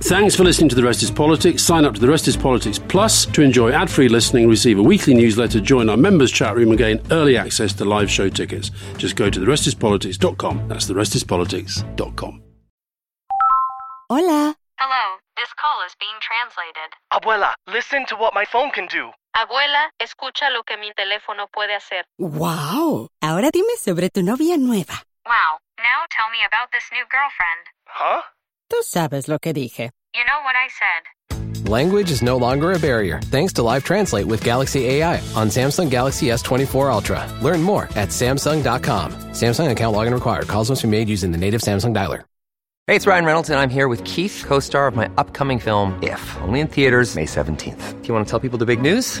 Thanks for listening to The Rest is Politics. Sign up to The Rest is Politics Plus to enjoy ad free listening, receive a weekly newsletter, join our members' chat room, and gain early access to live show tickets. Just go to TheRestisPolitics.com. That's TheRestisPolitics.com. Hola. Hello, this call is being translated. Abuela, listen to what my phone can do. Abuela, escucha lo que mi teléfono puede hacer. Wow. Ahora dime sobre tu novia nueva. Wow, now tell me about this new girlfriend. Huh? Tú sabes lo que dije. You know what I said. Language is no longer a barrier thanks to Live Translate with Galaxy AI on Samsung Galaxy S24 Ultra. Learn more at Samsung.com. Samsung account login required. Calls must be made using the native Samsung dialer. Hey, it's Ryan Reynolds, and I'm here with Keith, co star of my upcoming film, If, only in theaters, May 17th. Do you want to tell people the big news?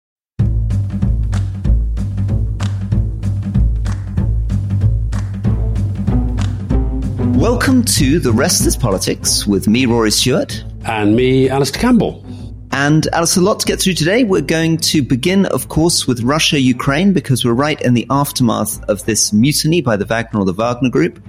Welcome to The Rest is Politics with me, Rory Stewart. And me, Alastair Campbell. And Alice, a lot to get through today. We're going to begin, of course, with Russia Ukraine because we're right in the aftermath of this mutiny by the Wagner or the Wagner Group.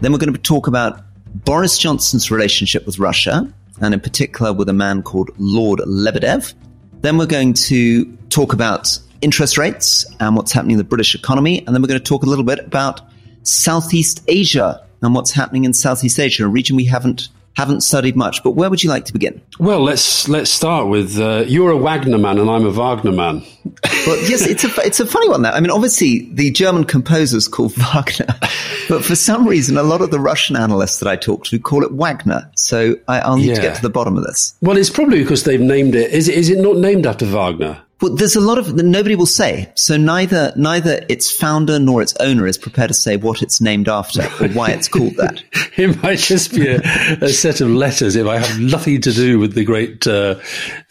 Then we're going to talk about Boris Johnson's relationship with Russia, and in particular with a man called Lord Lebedev. Then we're going to talk about interest rates and what's happening in the British economy. And then we're going to talk a little bit about Southeast Asia and what's happening in Southeast Asia, a region we haven't haven't studied much. But where would you like to begin? Well, let's let's start with uh, you're a Wagner man and I'm a Wagner man. well, yes, it's a it's a funny one. That I mean, obviously the German composer's called Wagner, but for some reason, a lot of the Russian analysts that I talk to call it Wagner. So I, will need yeah. to get to the bottom of this. Well, it's probably because they've named it. Is it is it not named after Wagner? Well, there's a lot of nobody will say. So neither neither its founder nor its owner is prepared to say what it's named after or why it's called that. it might just be a, a, set of letters. If I have nothing to do with the great, uh,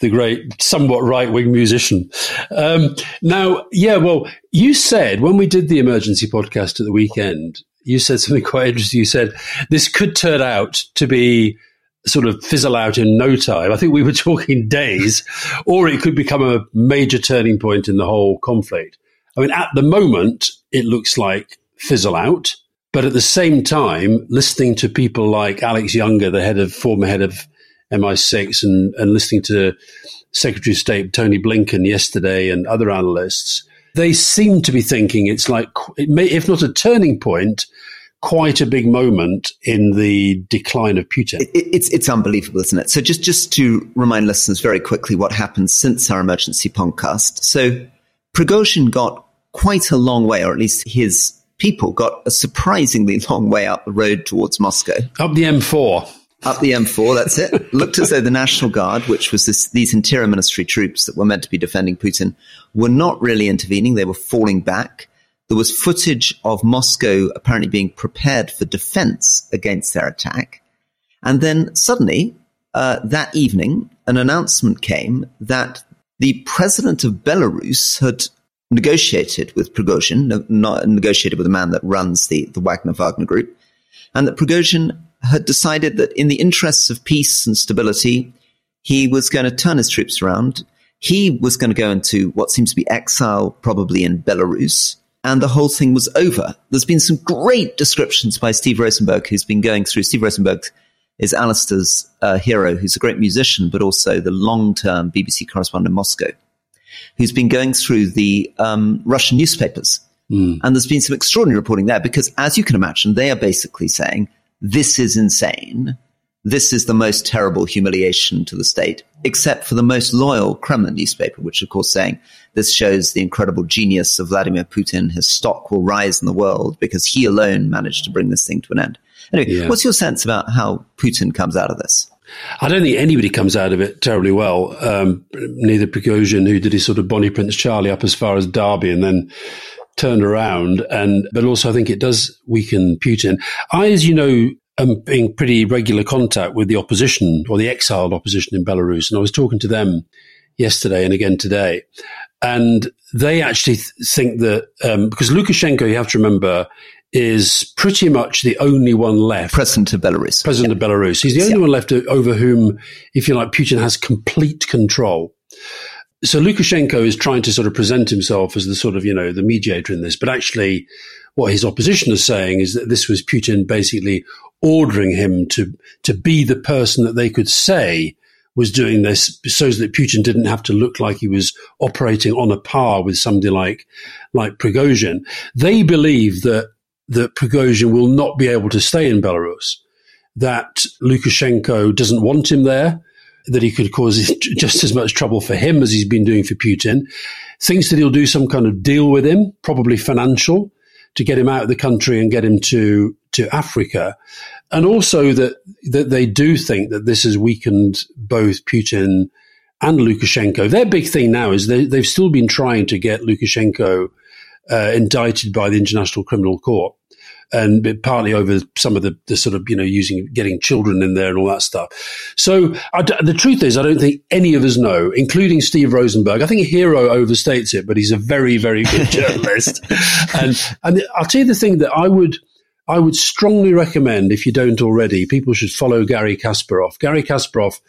the great, somewhat right wing musician. Um, now, yeah, well, you said when we did the emergency podcast at the weekend, you said something quite interesting. You said this could turn out to be sort of fizzle out in no time. I think we were talking days, or it could become a major turning point in the whole conflict. I mean, at the moment, it looks like fizzle out. But at the same time, listening to people like Alex Younger, the head of former head of MI6, and, and listening to Secretary of State Tony Blinken yesterday and other analysts, they seem to be thinking it's like, it may, if not a turning point, quite a big moment in the decline of Putin. It, it's it's unbelievable, isn't it? So just just to remind listeners very quickly what happened since our emergency podcast. So Prigozhin got quite a long way, or at least his people got a surprisingly long way up the road towards Moscow. Up the M4. Up the M4, that's it. Looked as though the National Guard, which was this, these interior ministry troops that were meant to be defending Putin, were not really intervening. They were falling back. There was footage of Moscow apparently being prepared for defense against their attack. And then suddenly, uh, that evening, an announcement came that the president of Belarus had negotiated with Prigozhin, not negotiated with the man that runs the, the Wagner Wagner group, and that Prigozhin had decided that in the interests of peace and stability, he was going to turn his troops around. He was going to go into what seems to be exile, probably in Belarus and the whole thing was over. There's been some great descriptions by Steve Rosenberg, who's been going through. Steve Rosenberg is Alastair's uh, hero, who's a great musician, but also the long-term BBC correspondent in Moscow, who's been going through the um, Russian newspapers. Mm. And there's been some extraordinary reporting there because, as you can imagine, they are basically saying, this is insane this is the most terrible humiliation to the state, except for the most loyal Kremlin newspaper, which of course saying this shows the incredible genius of Vladimir Putin. His stock will rise in the world because he alone managed to bring this thing to an end. Anyway, yeah. what's your sense about how Putin comes out of this? I don't think anybody comes out of it terribly well. Um, neither Prigozhin, who did his sort of Bonnie Prince Charlie up as far as Derby and then turned around, and but also I think it does weaken Putin. I, as you know, am in pretty regular contact with the opposition or the exiled opposition in Belarus. And I was talking to them yesterday and again today. And they actually th- think that um, because Lukashenko, you have to remember, is pretty much the only one left. President of Belarus. President yeah. of Belarus. He's the only yeah. one left over whom, if you like, Putin has complete control. So Lukashenko is trying to sort of present himself as the sort of, you know, the mediator in this, but actually what his opposition is saying is that this was Putin basically ordering him to, to be the person that they could say was doing this so that Putin didn't have to look like he was operating on a par with somebody like, like Prigozhin. They believe that, that Prigozhin will not be able to stay in Belarus, that Lukashenko doesn't want him there, that he could cause just as much trouble for him as he's been doing for Putin, thinks that he'll do some kind of deal with him, probably financial, to get him out of the country and get him to, to Africa and also that that they do think that this has weakened both Putin and Lukashenko. Their big thing now is they, they've still been trying to get Lukashenko uh, indicted by the International Criminal Court, and partly over some of the, the, sort of you know using getting children in there and all that stuff. So the truth is, I don't think any of us know, including Steve Rosenberg. I think Hero overstates it, but he's a very very good journalist. and and I'll tell you the thing that I would I would strongly recommend, if you don't already, people should follow Garry Kasparov. Garry Kasparov,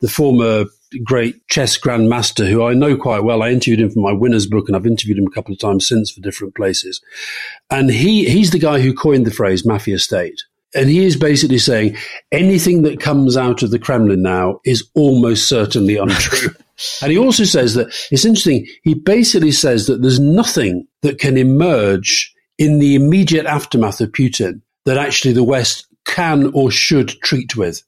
the former great chess grandmaster who I know quite well. I interviewed him for my winner's book and I've interviewed him a couple of times since for different places. And he, he's the guy who coined the phrase mafia state. And he is basically saying anything that comes out of the Kremlin now is almost certainly untrue. and he also says that it's interesting. He basically says that there's nothing that can emerge in the immediate aftermath of Putin that actually the West can or should treat with.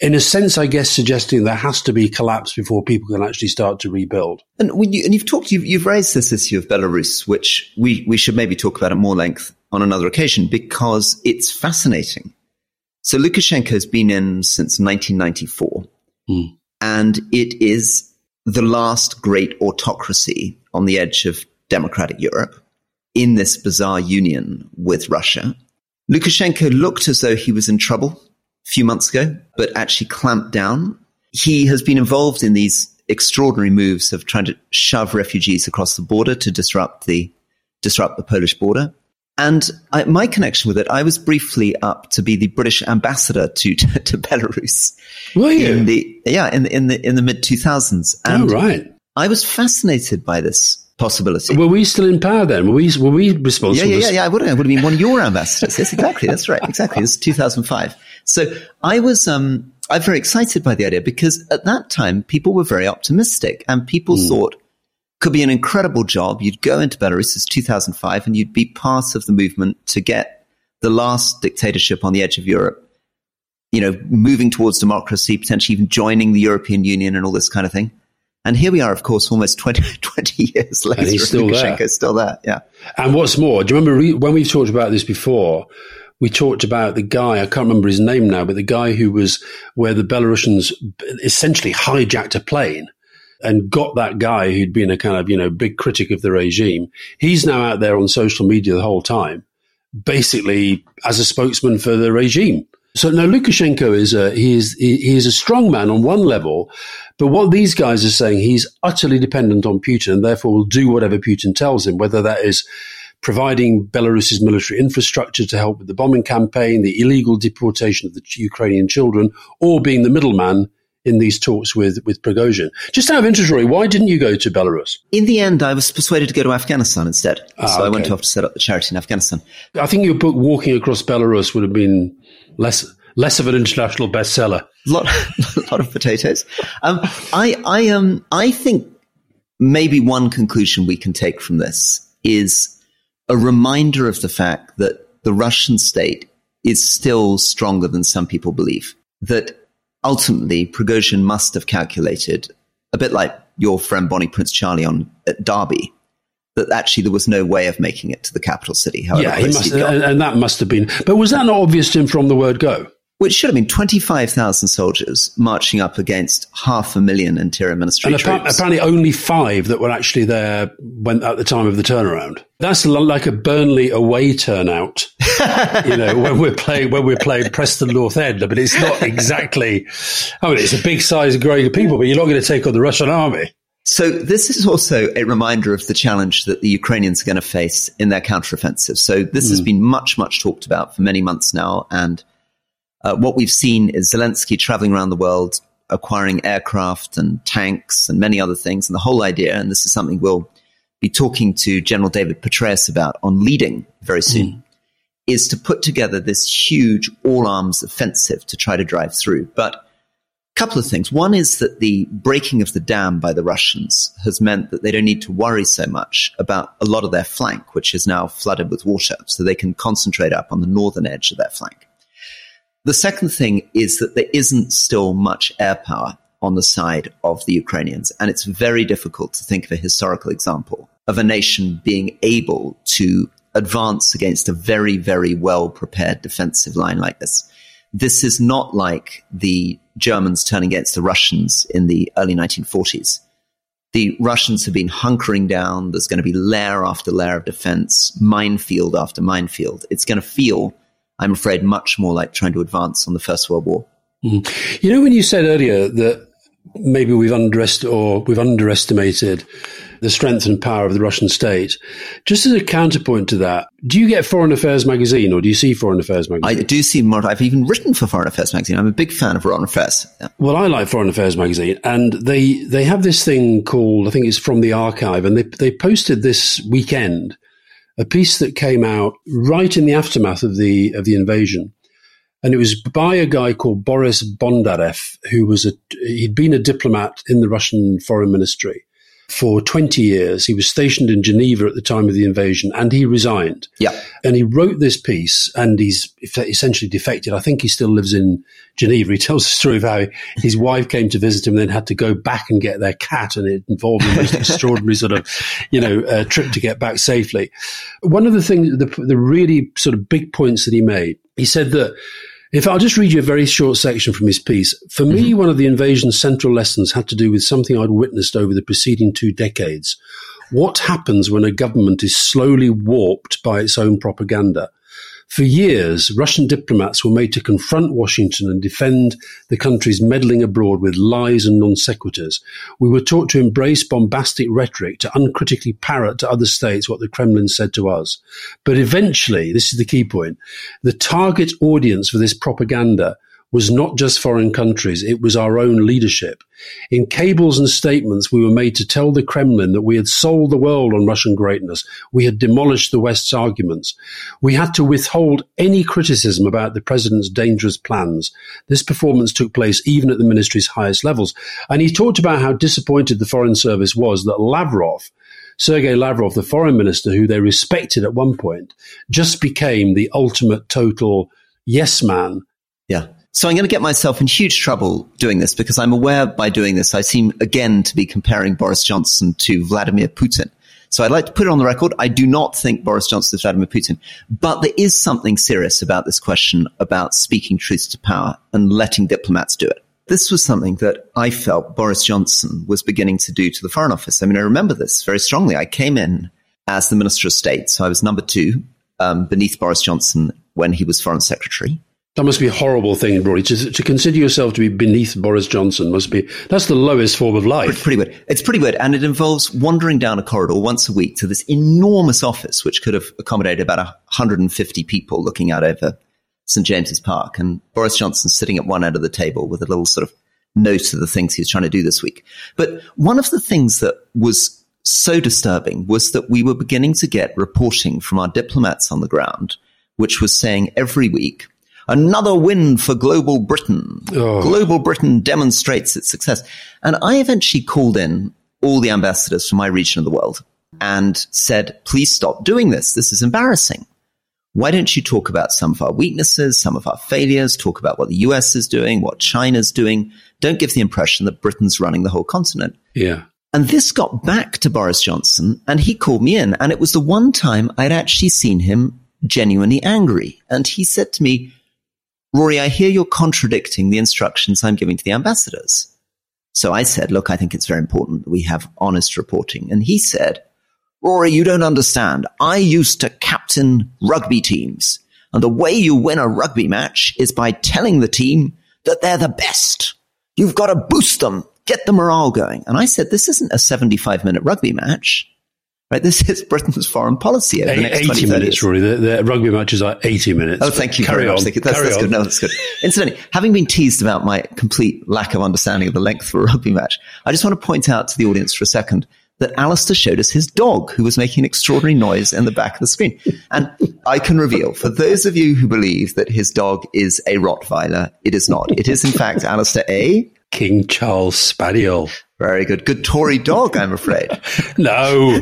In a sense, I guess, suggesting there has to be collapse before people can actually start to rebuild. And when you, and you've talked, you've, you've raised this issue of Belarus, which we, we should maybe talk about at more length on another occasion because it's fascinating. So Lukashenko has been in since 1994, mm. and it is the last great autocracy on the edge of democratic Europe in this bizarre union with Russia. Lukashenko looked as though he was in trouble a few months ago, but actually clamped down. He has been involved in these extraordinary moves of trying to shove refugees across the border to disrupt the disrupt the Polish border. And I, my connection with it, I was briefly up to be the British ambassador to to, to Belarus. Were you? In the, yeah, in the in the in the mid two thousands. Oh, right. I was fascinated by this possibility. Were we still in power then? Were we, were we responsible? Yeah, yeah, yeah, yeah. I would have, I would have been one of your ambassadors. Yes, exactly. That's right. Exactly. Is 2005. So I was, um, I'm very excited by the idea because at that time people were very optimistic and people mm. thought could be an incredible job. You'd go into Belarus, it's 2005, and you'd be part of the movement to get the last dictatorship on the edge of Europe, you know, moving towards democracy, potentially even joining the European Union and all this kind of thing. And here we are, of course, almost 20, 20 years later. And he's still Lukashenko's there. still there. Yeah. And what's more, do you remember when we've talked about this before? We talked about the guy, I can't remember his name now, but the guy who was where the Belarusians essentially hijacked a plane and got that guy who'd been a kind of, you know, big critic of the regime. He's now out there on social media the whole time, basically as a spokesman for the regime. So now Lukashenko is a, he is, he is a strong man on one level, but what these guys are saying, he's utterly dependent on Putin and therefore will do whatever Putin tells him, whether that is providing Belarus's military infrastructure to help with the bombing campaign, the illegal deportation of the Ukrainian children, or being the middleman in these talks with, with Prigozhin. Just out of interest, Rory, why didn't you go to Belarus? In the end, I was persuaded to go to Afghanistan instead. Ah, so okay. I went off to set up the charity in Afghanistan. I think your book, Walking Across Belarus, would have been less less of an international bestseller. Lot, a lot of potatoes. Um, I, I, um, I think maybe one conclusion we can take from this is a reminder of the fact that the Russian state is still stronger than some people believe. That ultimately Prigozhin must have calculated, a bit like your friend Bonnie Prince Charlie on at Derby, that actually there was no way of making it to the capital city. Yeah, he must, and, and, that must have been. But was that not obvious to him from the word go? Which should have been 25,000 soldiers marching up against half a million interior ministry and troops. apparently only five that were actually there when, at the time of the turnaround. That's like a Burnley away turnout, you know, when we're playing, when we're playing Preston North End, but it's not exactly, I mean, it's a big size growing of people, but you're not going to take on the Russian army. So this is also a reminder of the challenge that the Ukrainians are going to face in their counteroffensive. So this mm. has been much, much talked about for many months now. And uh, what we've seen is Zelensky traveling around the world, acquiring aircraft and tanks and many other things. And the whole idea, and this is something we'll be talking to General David Petraeus about on leading very soon, mm. is to put together this huge all arms offensive to try to drive through. But couple of things. One is that the breaking of the dam by the Russians has meant that they don't need to worry so much about a lot of their flank, which is now flooded with water, so they can concentrate up on the northern edge of their flank. The second thing is that there isn't still much air power on the side of the Ukrainians, and it's very difficult to think of a historical example of a nation being able to advance against a very, very well prepared defensive line like this. This is not like the Germans turning against the Russians in the early 1940s. The Russians have been hunkering down. There's going to be layer after layer of defense, minefield after minefield. It's going to feel, I'm afraid, much more like trying to advance on the First World War. Mm. You know, when you said earlier that maybe we've underestimated or we've underestimated the strength and power of the Russian state. Just as a counterpoint to that, do you get Foreign Affairs magazine or do you see Foreign Affairs magazine? I do see more. I've even written for Foreign Affairs magazine. I'm a big fan of Foreign Affairs. Yeah. Well, I like Foreign Affairs magazine and they, they have this thing called, I think it's from the archive and they, they posted this weekend a piece that came out right in the aftermath of the, of the invasion and it was by a guy called Boris Bondarev, who was a he'd been a diplomat in the Russian foreign ministry, for 20 years. He was stationed in Geneva at the time of the invasion and he resigned. Yeah. And he wrote this piece and he's essentially defected. I think he still lives in Geneva. He tells the story of how his wife came to visit him and then had to go back and get their cat and it involved the most extraordinary sort of, you know, uh, trip to get back safely. One of the things, the, the really sort of big points that he made, he said that if I'll just read you a very short section from his piece. For me, mm-hmm. one of the invasion's central lessons had to do with something I'd witnessed over the preceding two decades. What happens when a government is slowly warped by its own propaganda? For years, Russian diplomats were made to confront Washington and defend the country's meddling abroad with lies and non sequiturs. We were taught to embrace bombastic rhetoric, to uncritically parrot to other states what the Kremlin said to us. But eventually, this is the key point, the target audience for this propaganda was not just foreign countries, it was our own leadership. In cables and statements, we were made to tell the Kremlin that we had sold the world on Russian greatness. We had demolished the West's arguments. We had to withhold any criticism about the president's dangerous plans. This performance took place even at the ministry's highest levels. And he talked about how disappointed the Foreign Service was that Lavrov, Sergei Lavrov, the foreign minister, who they respected at one point, just became the ultimate total yes man. Yeah. So I'm going to get myself in huge trouble doing this because I'm aware by doing this, I seem again to be comparing Boris Johnson to Vladimir Putin. So I'd like to put it on the record. I do not think Boris Johnson is Vladimir Putin, but there is something serious about this question about speaking truth to power and letting diplomats do it. This was something that I felt Boris Johnson was beginning to do to the Foreign Office. I mean, I remember this very strongly. I came in as the Minister of State, so I was number two um, beneath Boris Johnson when he was Foreign Secretary. That must be a horrible thing, Rory. To, to, consider yourself to be beneath Boris Johnson must be, that's the lowest form of life. It's pretty weird. It's pretty weird. And it involves wandering down a corridor once a week to this enormous office, which could have accommodated about 150 people looking out over St. James's Park. And Boris Johnson sitting at one end of the table with a little sort of note of the things he's trying to do this week. But one of the things that was so disturbing was that we were beginning to get reporting from our diplomats on the ground, which was saying every week, Another win for Global Britain. Oh. Global Britain demonstrates its success. And I eventually called in all the ambassadors from my region of the world and said, please stop doing this. This is embarrassing. Why don't you talk about some of our weaknesses, some of our failures, talk about what the US is doing, what China's doing. Don't give the impression that Britain's running the whole continent. Yeah. And this got back to Boris Johnson and he called me in. And it was the one time I'd actually seen him genuinely angry. And he said to me, Rory, I hear you're contradicting the instructions I'm giving to the ambassadors. So I said, look, I think it's very important that we have honest reporting. And he said, Rory, you don't understand. I used to captain rugby teams. And the way you win a rugby match is by telling the team that they're the best. You've got to boost them. get the morale going. And I said, this isn't a 75 minute rugby match. Right, this is Britain's foreign policy over the next 80 minutes, Rory. The, the, rugby matches are 80 minutes. Oh, thank you Carry very on. much. That's, Carry that's on. good. No, that's good. Incidentally, having been teased about my complete lack of understanding of the length of a rugby match, I just want to point out to the audience for a second that Alastair showed us his dog who was making an extraordinary noise in the back of the screen. And I can reveal, for those of you who believe that his dog is a Rottweiler, it is not. It is, in fact, Alastair A. King Charles Spaniel. Very good. Good Tory dog, I'm afraid. No.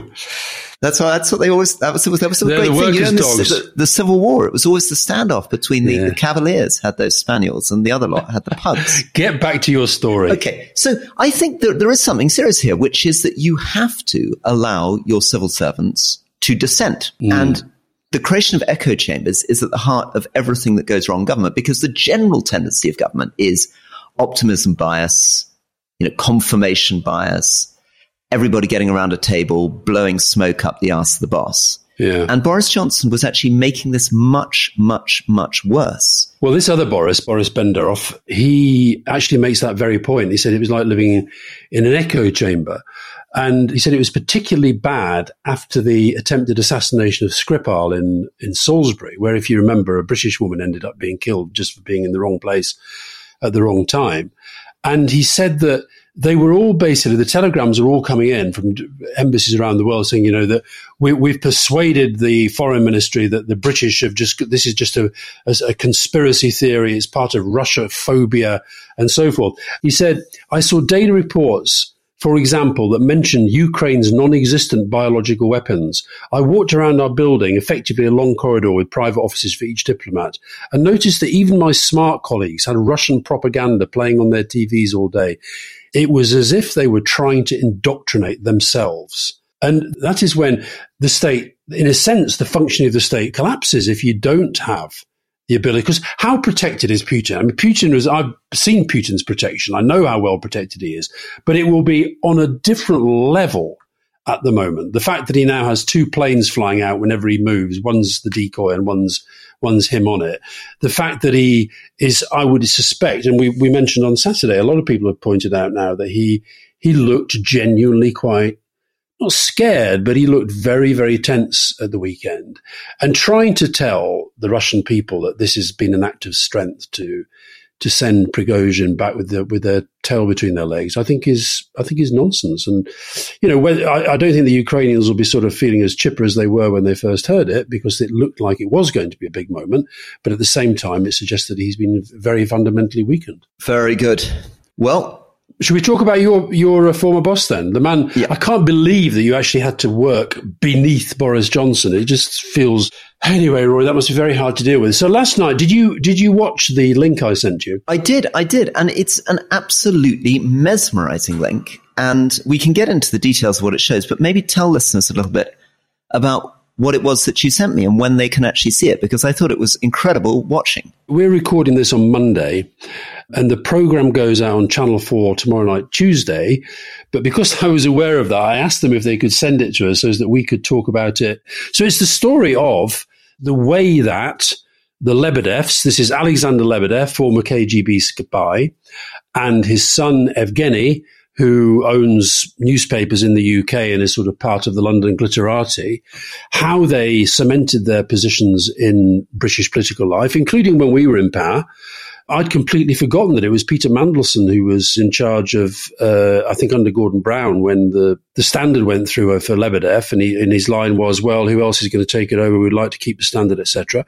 That's why. That's what they always. That was, that was, that was a They're great the thing. You know, the, the, the Civil War, it was always the standoff between the, Yeah. the Cavaliers had those spaniels and the other lot had the pugs. Get back to your story. Okay, so I think that there is something serious here, which is that you have to allow your civil servants to dissent. Mm. And the creation of echo chambers is at the heart of everything that goes wrong in government because the general tendency of government is optimism bias, you know, confirmation bias, everybody getting around a table, blowing smoke up the arse of the boss. Yeah. And Boris Johnson was actually making this much, much, much worse. Well, this other Boris, Boris Bondarev, he actually makes that very point. He said it was like living in an echo chamber. And he said it was particularly bad after the attempted assassination of Skripal in, in Salisbury, where, if you remember, a British woman ended up being killed just for being in the wrong place at the wrong time. And he said that they were all basically, the telegrams are all coming in from embassies around the world saying, you know, that we, we've persuaded the foreign ministry that the British have just, this is just a, a conspiracy theory. It's part of Russia phobia and so forth. He said, I saw daily reports for example, that mentioned Ukraine's non existent biological weapons. I walked around our building, effectively a long corridor with private offices for each diplomat, and noticed that even my smart colleagues had Russian propaganda playing on their TVs all day. It was as if they were trying to indoctrinate themselves. And that is when the state, in a sense, the functioning of the state collapses if you don't have the ability. Because how protected is Putin? I mean, Putin was, I've seen Putin's protection. I know how well protected he is, but it will be on a different level at the moment. The fact that he now has two planes flying out whenever he moves, one's the decoy and one's one's him on it. The fact that he is, I would suspect, and we, we mentioned on Saturday, a lot of people have pointed out now that he he looked genuinely quite not scared, but he looked very, very tense at the weekend and trying to tell the Russian people that this has been an act of strength to to send Prigozhin back with the with their tail between their legs, I think is I think is nonsense. And you know, whether, I, I don't think the Ukrainians will be sort of feeling as chipper as they were when they first heard it because it looked like it was going to be a big moment. But at the same time, it suggests that he's been very fundamentally weakened. Very good. Well, should we talk about your your uh, former boss then? The man. Yeah. I can't believe that you actually had to work beneath Boris Johnson. It just feels. Anyway, Roy, that must be very hard to deal with. So last night, did you did you watch the link I sent you? I did, I did. And it's an absolutely mesmerizing link. And we can get into the details of what it shows, but maybe tell listeners a little bit about what it was that you sent me and when they can actually see it, because I thought it was incredible watching. We're recording this on Monday, and the program goes out on Channel Four tomorrow night, Tuesday. But because I was aware of that, I asked them if they could send it to us so that we could talk about it. So it's the story of the way that the Lebedevs, this is Alexander Lebedev, former KGB spy, and his son Evgeny, who owns newspapers in the UK and is sort of part of the London glitterati, how they cemented their positions in British political life, including when we were in power. I'd completely forgotten that it was Peter Mandelson who was in charge of, uh, I think, under Gordon Brown when the, the standard went through for Lebedev, and, he, and his line was, "Well, who else is going to take it over? We'd like to keep the standard, etc."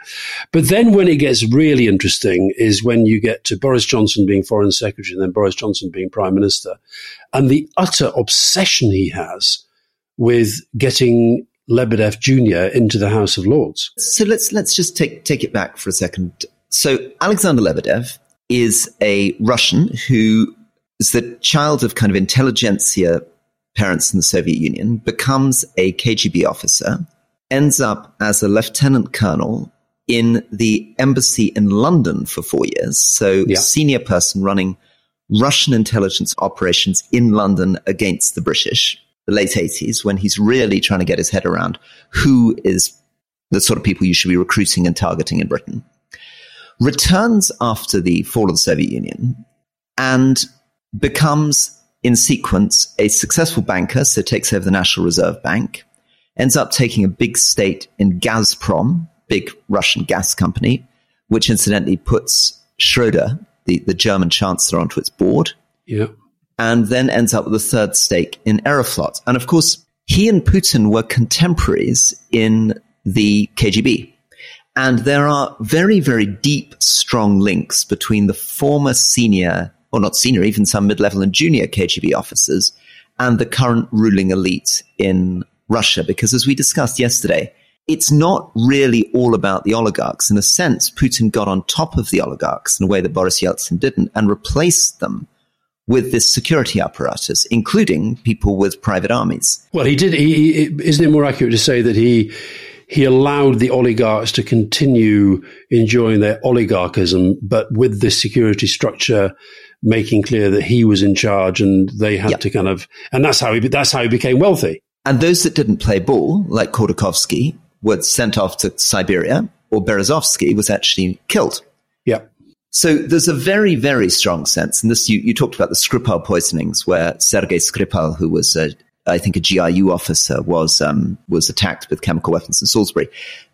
But then, when it gets really interesting, is when you get to Boris Johnson being Foreign Secretary and then Boris Johnson being Prime Minister, and the utter obsession he has with getting Lebedev Jr. into the House of Lords. So let's let's just take take it back for a second. So Alexander Lebedev is a Russian who is the child of kind of intelligentsia parents in the Soviet Union, becomes a KGB officer, ends up as a lieutenant colonel in the embassy in London for four years. So Yeah. senior person running Russian intelligence operations in London against the British, the late 80s, when he's really trying to get his head around who is the sort of people you should be recruiting and targeting in Britain. Returns after the fall of the Soviet Union and becomes in sequence, a successful banker, so takes over the National Reserve Bank, ends up taking a big stake in Gazprom, big Russian gas company, which incidentally puts Schroeder, the, the German chancellor, onto its board. Yeah. And then ends up with a third stake in Aeroflot. And of course, he and Putin were contemporaries in the KGB. And there are very, very deep, strong links between the former senior, or not senior, even some mid level and junior KGB officers and the current ruling elite in Russia. Because as we discussed yesterday, it's not really all about the oligarchs. In a sense, Putin got on top of the oligarchs in a way that Boris Yeltsin didn't and replaced them with this security apparatus, including people with private armies. Well, he did. He, he, isn't it more accurate to say that he he allowed the oligarchs to continue enjoying their oligarchism, but with this security structure making clear that he was in charge and they had yep. to kind of, and that's how he that's how he became wealthy. And those that didn't play ball, like Khodorkovsky, were sent off to Siberia, or Berezovsky was actually killed. Yeah. So there's a very, very strong sense, and this you, you talked about the Skripal poisonings, where Sergei Skripal, who was a, I think a GRU officer, was um, was attacked with chemical weapons in Salisbury,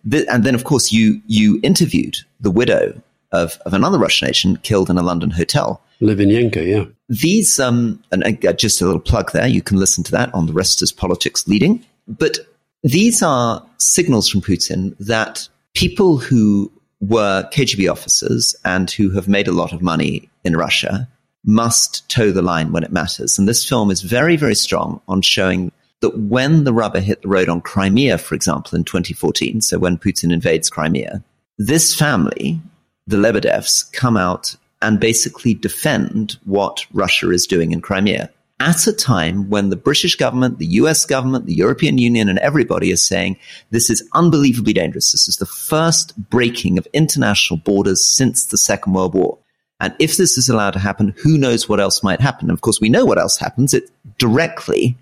the, and then of course you you interviewed the widow of, of another Russian agent killed in a London hotel. Litvinenko, yeah. These, um, and uh, just a little plug there, you can listen to that on the rest is politics leading. But these are signals from Putin that people who were KGB officers and who have made a lot of money in Russia must toe the line when it matters. And this film is very, very strong on showing that when the rubber hit the road on Crimea, for example, in 2014, so when Putin invades Crimea, this family, the Lebedevs, come out and basically defend what Russia is doing in Crimea at a time when the British government, the US government, the European Union, and everybody is saying this is unbelievably dangerous. This is the first breaking of international borders since the Second World War. And if this is allowed to happen, who knows what else might happen? Of course, we know what else happens. It directly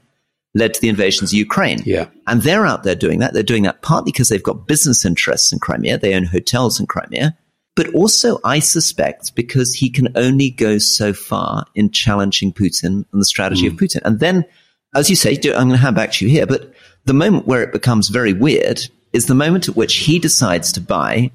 led to the invasions of Ukraine. Yeah. And they're out there doing that. They're doing that partly because they've got business interests in Crimea. They own hotels in Crimea but also I suspect because he can only go so far in challenging Putin and the strategy mm. of Putin. And then, as you say, I'm going to hand back to you here, but the moment where it becomes very weird is the moment at which he decides to buy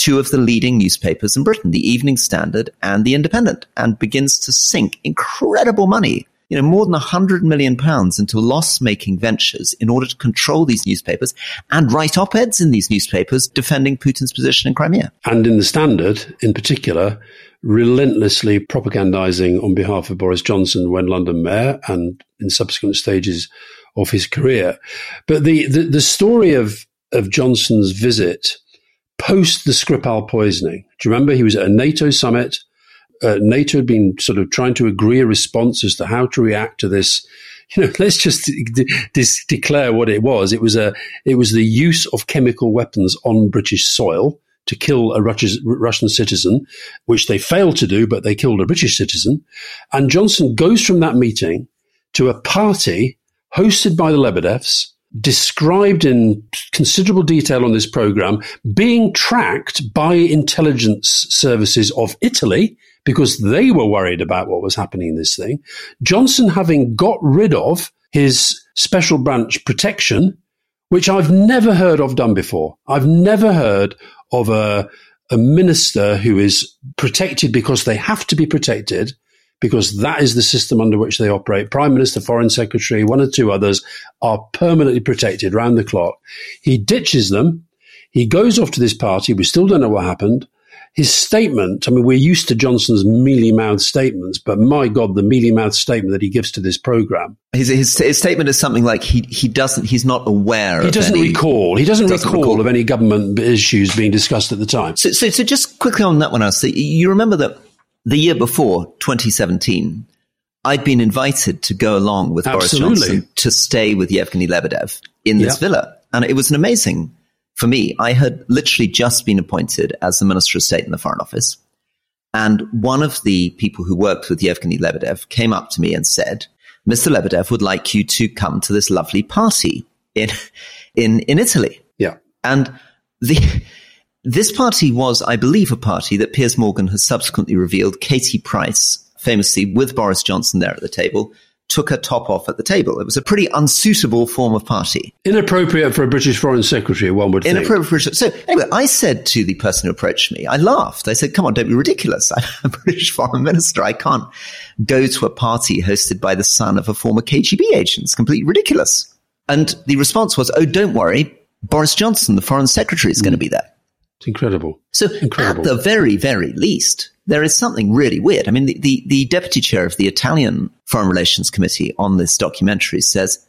two of the leading newspapers in Britain, the Evening Standard and the Independent, and begins to sink incredible money you know, more than a hundred million pounds into loss-making ventures in order to control these newspapers and write op-eds in these newspapers defending Putin's position in Crimea. And in the Standard, in particular, relentlessly propagandizing on behalf of Boris Johnson when London mayor and in subsequent stages of his career. But the, the, the story of, of Johnson's visit post the Skripal poisoning, do you remember he was at a NATO summit? uh, NATO had been sort of trying to agree a response as to how to react to this. You know, let's just de- de- declare what it was. It was a, it was the use of chemical weapons on British soil to kill a Russian citizen, which they failed to do, but they killed a British citizen. And Johnson goes from that meeting to a party hosted by the Lebedevs, described in considerable detail on this program, being tracked by intelligence services of Italy because they were worried about what was happening in this thing. Johnson having got rid of his special branch protection, which I've never heard of done before. I've never heard of a, a minister who is protected because they have to be protected because that is the system under which they operate. Prime Minister, Foreign Secretary, one or two others are permanently protected round the clock. He ditches them. He goes off to this party. We still don't know what happened his statement, I mean, we're used to Johnson's mealy mouthed statements, but my God, the mealy mouthed statement that he gives to this program. His, his, his, statement is something like he, he doesn't, he's not aware He doesn't any, recall, he doesn't, doesn't recall, recall, of any government issues being discussed at the time. So, so, so just quickly on that one, I'll you remember that the year before, 2017, I'd been invited to go along with Absolutely. Boris Johnson to stay with Yevgeny Lebedev in this yeah. villa. And it was an amazing for me, I had literally just been appointed as the Minister of State in the Foreign Office. And one of the people who worked with Yevgeny Lebedev came up to me and said, Mr. Lebedev would like you to come to this lovely party in, in, in Italy. Yeah. And the, this party was, I believe, a party that Piers Morgan has subsequently revealed Katie Price famously with Boris Johnson there at the table, took her top off at the table. It was a pretty unsuitable form of party. Inappropriate for a British foreign secretary, one would Inappropriate. think. So anyway, I said to the person who approached me, I laughed. I said, come on, don't be ridiculous. I'm a British foreign minister. I can't go to a party hosted by the son of a former KGB agent. It's completely ridiculous. And the response was, oh, don't worry. Boris Johnson, the foreign secretary, is mm. going to be there. It's incredible. So incredible. at the very, very least, there is something really weird. I mean, the, the, the deputy chair of the Italian Foreign Relations Committee on this documentary says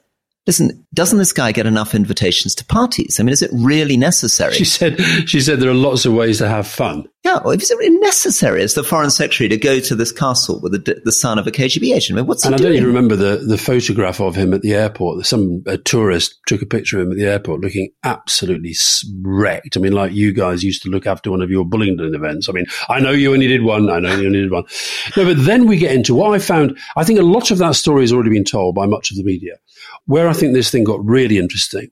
listen, doesn't this guy get enough invitations to parties? I mean, is it really necessary? She said, she said there are lots of ways to have fun. Yeah, well, is it really necessary as the foreign secretary to go to this castle with the, the son of a KGB agent? I mean, what's and I doing? don't even remember the, the photograph of him at the airport. Some a tourist took a picture of him at the airport looking absolutely wrecked. I mean, like you guys used to look after one of your Bullingdon events. I mean, I know you only did one. I know you only did one. No, but then we get into what I found. I think a lot of that story has already been told by much of the media. Where I think this thing got really interesting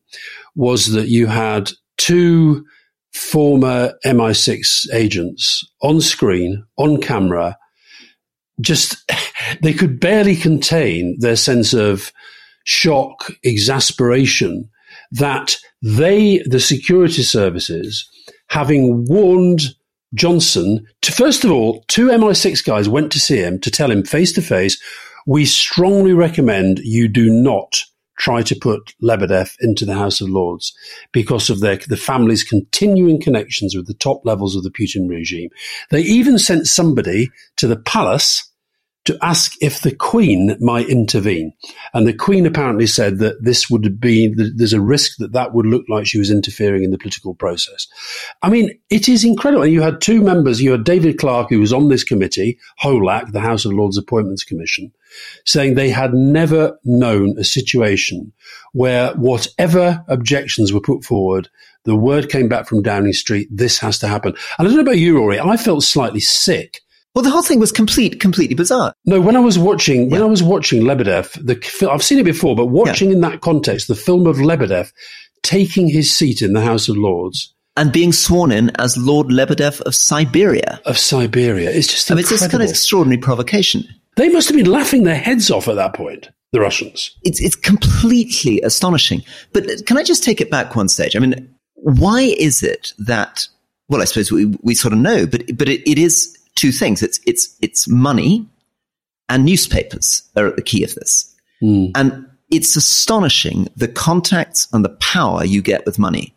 was that you had two former MI6 agents on screen, on camera, just they could barely contain their sense of shock, exasperation that they, the security services, having warned Johnson to, first of all, two MI6 guys went to see him to tell him face to face, we strongly recommend you do not try to put Lebedev into the House of Lords because of their, the family's continuing connections with the top levels of the Putin regime. They even sent somebody to the palace to ask if the Queen might intervene. And the Queen apparently said that this would be, there's a risk that that would look like she was interfering in the political process. I mean, it is incredible. You had two members, you had David Clark, who was on this committee, HOLAC, the House of Lords Appointments Commission, saying they had never known a situation where whatever objections were put forward, the word came back from Downing Street, this has to happen. And I don't know about you, Rory, I felt slightly sick. Well, the whole thing was complete, completely bizarre. No, when I was watching, when I was watching Lebedev, the I've seen it before, but watching yeah. in that context, the film of Lebedev taking his seat in the House of Lords, and being sworn in as Lord Lebedev of Siberia. Of Siberia. It's just I mean, it's this kind of extraordinary provocation. They must have been laughing their heads off at that point, the Russians. It's, it's completely astonishing. But can I just take it back one stage? I mean, why is it that, well, I suppose we, we sort of know, but, but it, it is two things. It's, it's, it's money and newspapers are at the key of this. Mm. And it's astonishing the contacts and the power you get with money.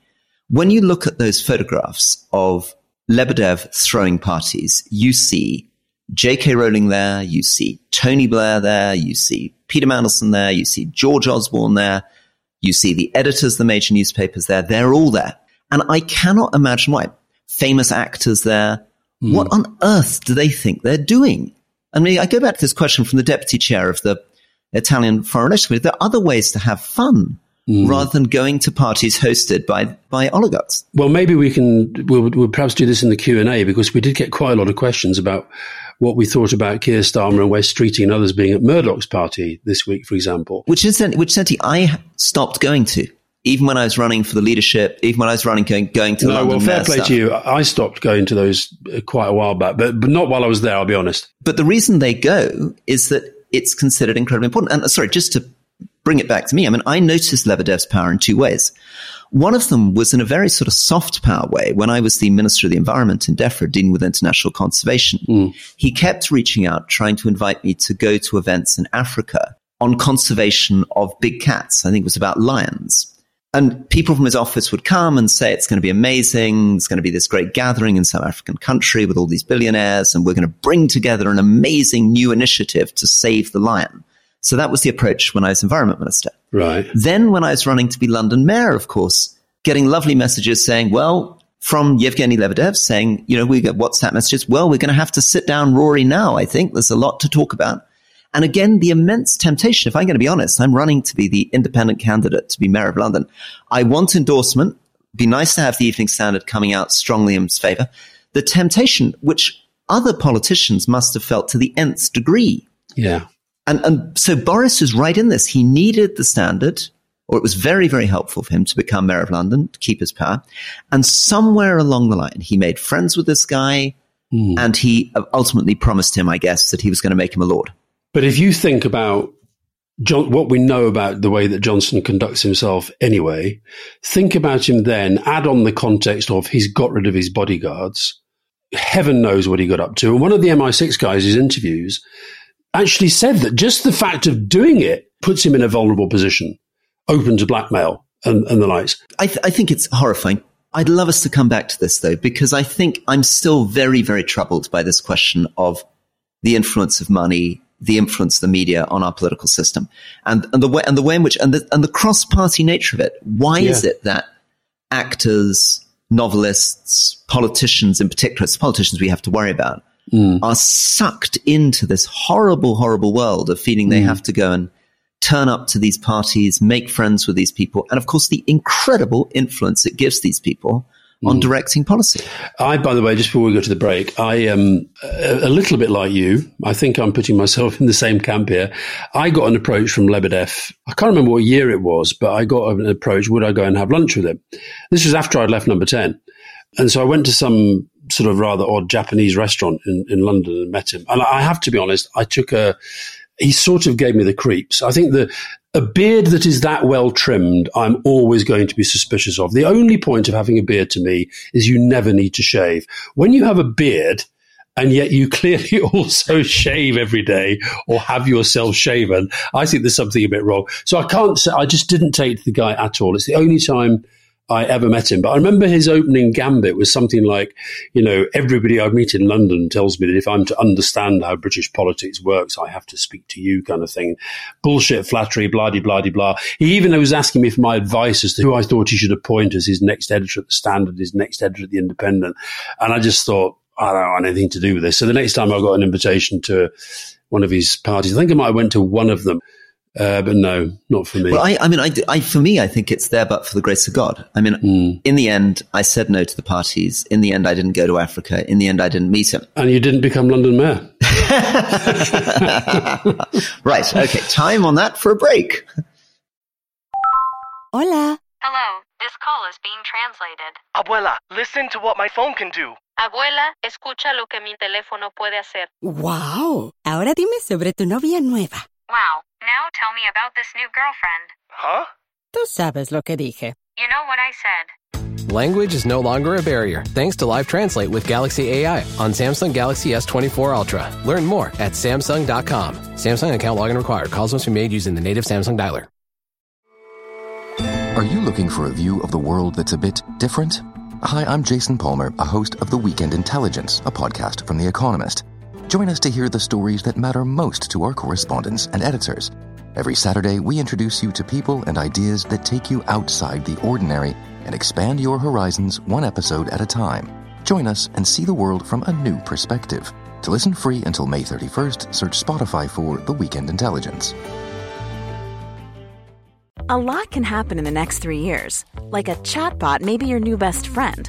When you look at those photographs of Lebedev throwing parties, you see J.K. Rowling there, you see Tony Blair there, you see Peter Mandelson there, you see George Osborne there, you see the editors of the major newspapers there. They're all there. And I cannot imagine why. Famous actors there. Mm. What on earth do they think they're doing? I mean, I go back to this question from the deputy chair of the Italian Foreign Relations Committee. There are other ways to have fun. Mm. rather than going to parties hosted by by oligarchs. Well, maybe we can we'll, we'll perhaps do this in the Q and A because we did get quite a lot of questions about what we thought about Keir Starmer and Wes Streeting and others being at Murdoch's party this week, for example. Which incident, which incidentally I stopped going to. Even when I was running for the leadership, even when I was running going going to no, London. well, fair play stuff. to you. I stopped going to those uh, quite a while back, but but not while I was there. I'll be honest. But the reason they go is that it's considered incredibly important. And uh, sorry, just to bring it back to me, I mean, I noticed Lebedev's power in two ways. One of them was in a very sort of soft power way. When I was the Minister of the Environment in DEFRA dealing with international conservation, mm. he kept reaching out, trying to invite me to go to events in Africa on conservation of big cats. I think it was about lions. And people from his office would come and say, it's going to be amazing. It's going to be this great gathering in some African country with all these billionaires. And we're going to bring together an amazing new initiative to save the lion. So that was the approach when I was environment minister. Right. Then when I was running to be London mayor, of course, getting lovely messages saying, well, from Yevgeny Lebedev saying, you know, we get WhatsApp messages. Well, we're going to have to sit down Rory now. I think there's a lot to talk about. And again, the immense temptation. If I'm going to be honest, I'm running to be the independent candidate to be mayor of London. I want endorsement. Be nice to have the Evening Standard coming out strongly in his favor. The temptation, which other politicians must have felt to the nth degree. Yeah. And, and so Boris is right in this. He needed the standard, or it was very, very helpful for him to become mayor of London, to keep his power. And somewhere along the line, he made friends with this guy. Mm. And he ultimately promised him, I guess, that he was going to make him a lord. But if you think about John, what we know about the way that Johnson conducts himself anyway, think about him then, add on the context of he's got rid of his bodyguards. Heaven knows what he got up to. And one of the MI6 guys' his interviews actually said that just the fact of doing it puts him in a vulnerable position, open to blackmail and, and the likes. I, th- I think it's horrifying. I'd love us to come back to this though, because I think I'm still very, very troubled by this question of the influence of money, the influence of the media on our political system, and, and the way and the way in which and the and the cross party nature of it. Why yeah. is it that actors, novelists, politicians in particular, it's politicians we have to worry about, mm. are sucked into this horrible, horrible world of feeling they mm. have to go and turn up to these parties, make friends with these people, and of course the incredible influence it gives these people on mm. directing policy. I, by the way, just before we go to the break, I am a, a, little bit like you. I think I'm putting myself in the same camp here. I got an approach from Lebedev. I can't remember what year it was, but I got an approach. Would I go and have lunch with him? This was after I'd left Number Ten, and so I went to some sort of rather odd Japanese restaurant in, in London and met him. And I have to be honest, I took a he sort of gave me the creeps. I think that a beard that is that well trimmed, I'm always going to be suspicious of. The only point of having a beard to me is you never need to shave. When you have a beard, and yet you clearly also shave every day or have yourself shaven. I think there's something a bit wrong. So I can't say, I just didn't take the guy at all. It's the only time I ever met him. But I remember his opening gambit was something like, you know, everybody I meet in London tells me that if I'm to understand how British politics works, I have to speak to you, kind of thing. Bullshit, flattery, blah, blah, blah. He even was asking me for my advice as to who I thought he should appoint as his next editor at the Standard, his next editor at the Independent. And I just thought, I don't want anything to do with this. So the next time I got an invitation to one of his parties, I think I might have went to one of them uh, but no, not for me. Well, I, I mean, I, I, for me, I think it's there, but for the grace of God. I mean, mm. in the end, I said no to the parties. In the end, I didn't go to Africa. In the end, I didn't meet him. And you didn't become London mayor. right. Okay. Time on that for a break. Hola. Hello. This call is being translated. Abuela, listen to what my phone can do. Abuela, escucha lo que mi teléfono puede hacer. Wow. Ahora dime sobre tu novia nueva. Wow. Now tell me about this new girlfriend. Huh? Tú sabes lo que dije. You know what I said. Language is no longer a barrier thanks to Live Translate with Galaxy AI on Samsung Galaxy S24 Ultra. Learn more at Samsung.com. Samsung account login required. Calls must be made using the native Samsung dialer. Are you looking for a view of the world that's a bit different? Hi, I'm Jason Palmer, a host of The Weekend Intelligence, a podcast from The Economist. Join us to hear the stories that matter most to our correspondents and editors. Every Saturday, we introduce you to people and ideas that take you outside the ordinary and expand your horizons one episode at a time. Join us and see the world from a new perspective. To listen free until May 31st, search Spotify for The Weekend Intelligence. A lot can happen in the next three years. Like a chatbot may be your new best friend.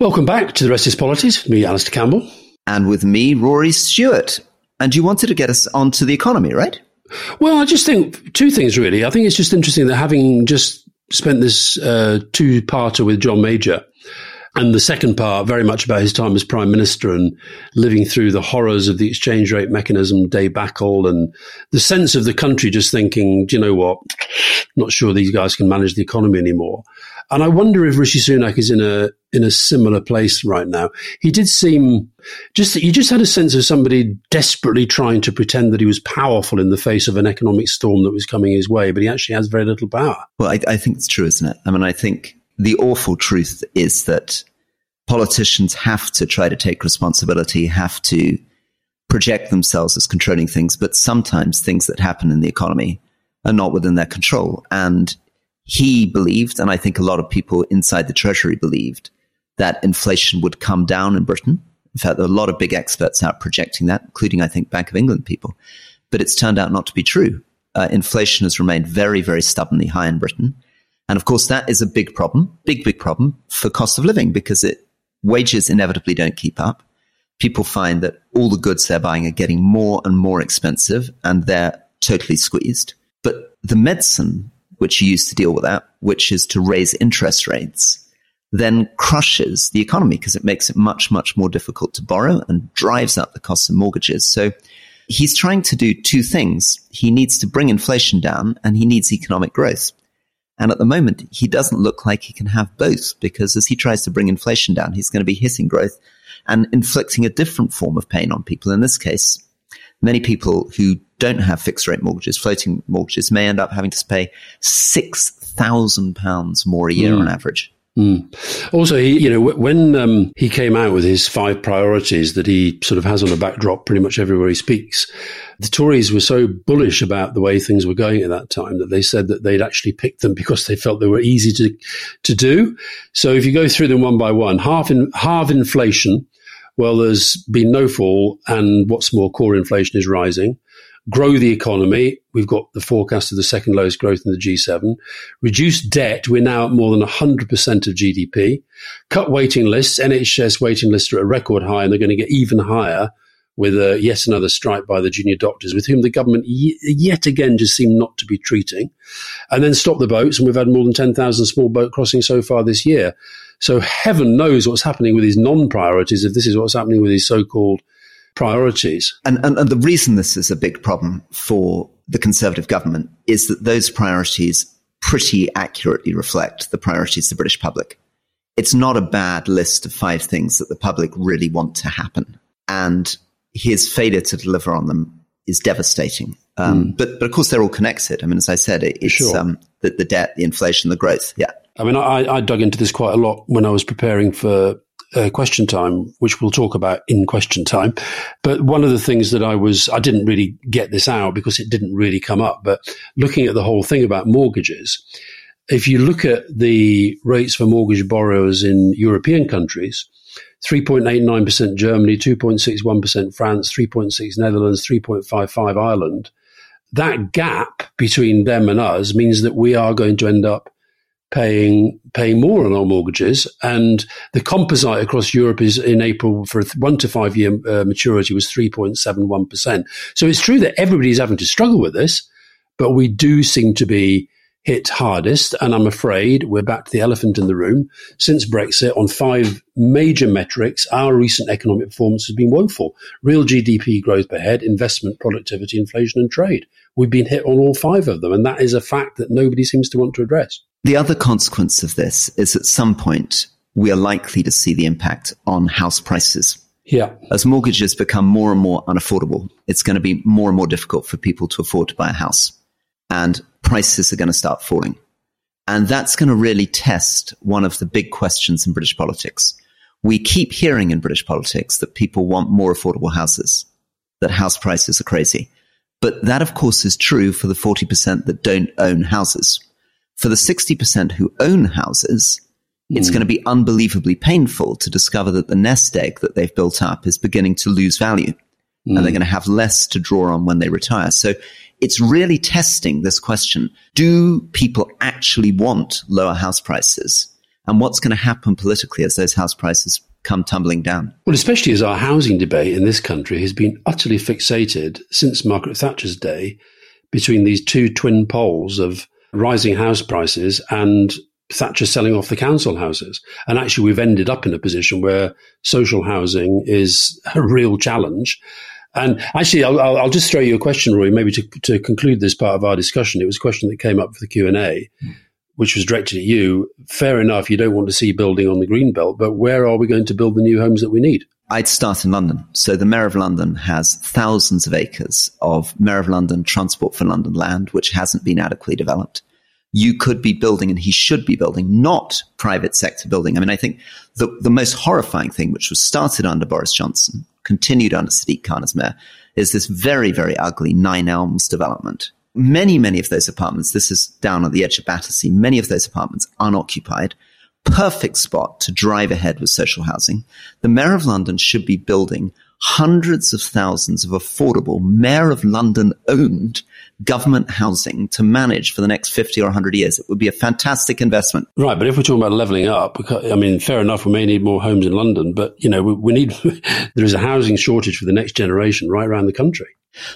Welcome back to The Rest is Politics. Me, Alastair Campbell. And with me, Rory Stewart. And you wanted to get us onto the economy, right? Well, I just think two things really. I think it's just interesting that having just spent this uh, two-parter with John Major, and the second part very much about his time as prime minister and living through the horrors of the exchange rate mechanism debacle and the sense of the country just thinking, do you know what? Not sure these guys can manage the economy anymore. And I wonder if Rishi Sunak is in a in a similar place right now. He did seem just you just had a sense of somebody desperately trying to pretend that he was powerful in the face of an economic storm that was coming his way, but he actually has very little power. Well, I, I think it's true, isn't it? I mean, I think the awful truth is that politicians have to try to take responsibility, have to project themselves as controlling things, but sometimes things that happen in the economy are not within their control. And he believed, and I think a lot of people inside the Treasury believed, that inflation would come down in Britain. In fact, there are a lot of big experts out projecting that, including, I think, Bank of England people. But it's turned out not to be true. Uh, inflation has remained very, very stubbornly high in Britain. And of course, that is a big problem, big, big problem for cost of living because it, wages inevitably don't keep up. People find that all the goods they're buying are getting more and more expensive and they're totally squeezed. But the medicine which you use to deal with that, which is to raise interest rates, then crushes the economy because it makes it much, much more difficult to borrow and drives up the cost of mortgages. So he's trying to do two things. He needs to bring inflation down and he needs economic growth. And at the moment, he doesn't look like he can have both because as he tries to bring inflation down, he's going to be hitting growth and inflicting a different form of pain on people. In this case, many people who don't have fixed rate mortgages, floating mortgages, may end up having to pay £6,000 more a year mm. on average. Mm. Also, he, you know, when um, he came out with his five priorities that he sort of has on a backdrop pretty much everywhere he speaks, the Tories were so bullish about the way things were going at that time that they said that they'd actually picked them because they felt they were easy to to do. So if you go through them one by one, half in half inflation, well, there's been no fall, and what's more, core inflation is rising grow the economy. We've got the forecast of the second lowest growth in the G7. Reduce debt. We're now at more than 100% of GDP. Cut waiting lists. NHS waiting lists are at a record high and they're going to get even higher with uh, yet another strike by the junior doctors, with whom the government y- yet again just seem not to be treating. And then stop the boats. And we've had more than 10,000 small boat crossings so far this year. So heaven knows what's happening with his non priorities if this is what's happening with his so called priorities. And, and, and the reason this is a big problem for the Conservative government is that those priorities pretty accurately reflect the priorities of the British public. It's not a bad list of five things that the public really want to happen. And his failure to deliver on them is devastating. Um, mm. but, but of course, they're all connected. I mean, as I said, it, it's sure. um, the, the debt, the inflation, the growth. Yeah. I mean, I, I dug into this quite a lot when I was preparing for uh, question time, which we'll talk about in question time. But one of the things that I was, I didn't really get this out because it didn't really come up, but looking at the whole thing about mortgages, if you look at the rates for mortgage borrowers in European countries, 3.89% Germany, 2.61% France, 3.6 Netherlands, 3.55 Ireland. That gap between them and us means that we are going to end up paying paying more on our mortgages, and the composite across Europe is in April for one to five year uh, maturity was three point seven one percent. So it's true that everybody's having to struggle with this, but we do seem to be hit hardest, and I'm afraid we're back to the elephant in the room. Since Brexit, on five major metrics, our recent economic performance has been woeful. Real GDP growth per head, investment, productivity, inflation, and trade. We've been hit on all five of them, and that is a fact that nobody seems to want to address. The other consequence of this is at some point we are likely to see the impact on house prices. Yeah. As mortgages become more and more unaffordable, it's going to be more and more difficult for people to afford to buy a house. And prices are going to start falling. And that's going to really test one of the big questions in British politics. We keep hearing in British politics that people want more affordable houses, that house prices are crazy. But that, of course, is true for the 40% that don't own houses for the 60% who own houses, mm. it's hmm. going to be unbelievably painful to discover that the nest egg that they've built up is beginning to lose value. Mm. And they're hmm. going to have less to draw on when they retire. So it's really testing this question. Do people actually want lower house prices? And what's going to happen politically as those house prices come tumbling down? Well, especially as our housing debate in this country has been utterly fixated since Margaret Thatcher's day between these two twin poles of rising house prices and Thatcher selling off the council houses. And actually, we've ended up in a position where social housing is a real challenge. And actually, I'll, I'll, just throw you a question, Rory, maybe to, to conclude this part of our discussion. It was a question that came up for the Q and A. which was directed at you, fair enough, you don't want to see building on the green belt, but where are we going to build the new homes that we need? I'd start in London. So the Mayor of London has thousands of acres of Mayor of London Transport for London land, which hasn't been adequately developed. You could be building, and he should be building, not private sector building. I mean, I think the, the most horrifying thing, which was started under Boris Johnson, continued under Sadiq Khan as mayor, is this very, very ugly Nine Elms development, many, many of those apartments, this is down at the edge of Battersea, many of those apartments unoccupied. Perfect spot to drive ahead with social housing. The Mayor of London should be building hundreds of thousands of affordable Mayor of London owned government housing to manage for the next 50 or 100 years. It would be a fantastic investment. Right. But if we're talking about levelling up, I mean, fair enough, we may need more homes in London, but, you know, we, we need, there is a housing shortage for the next generation right around the country.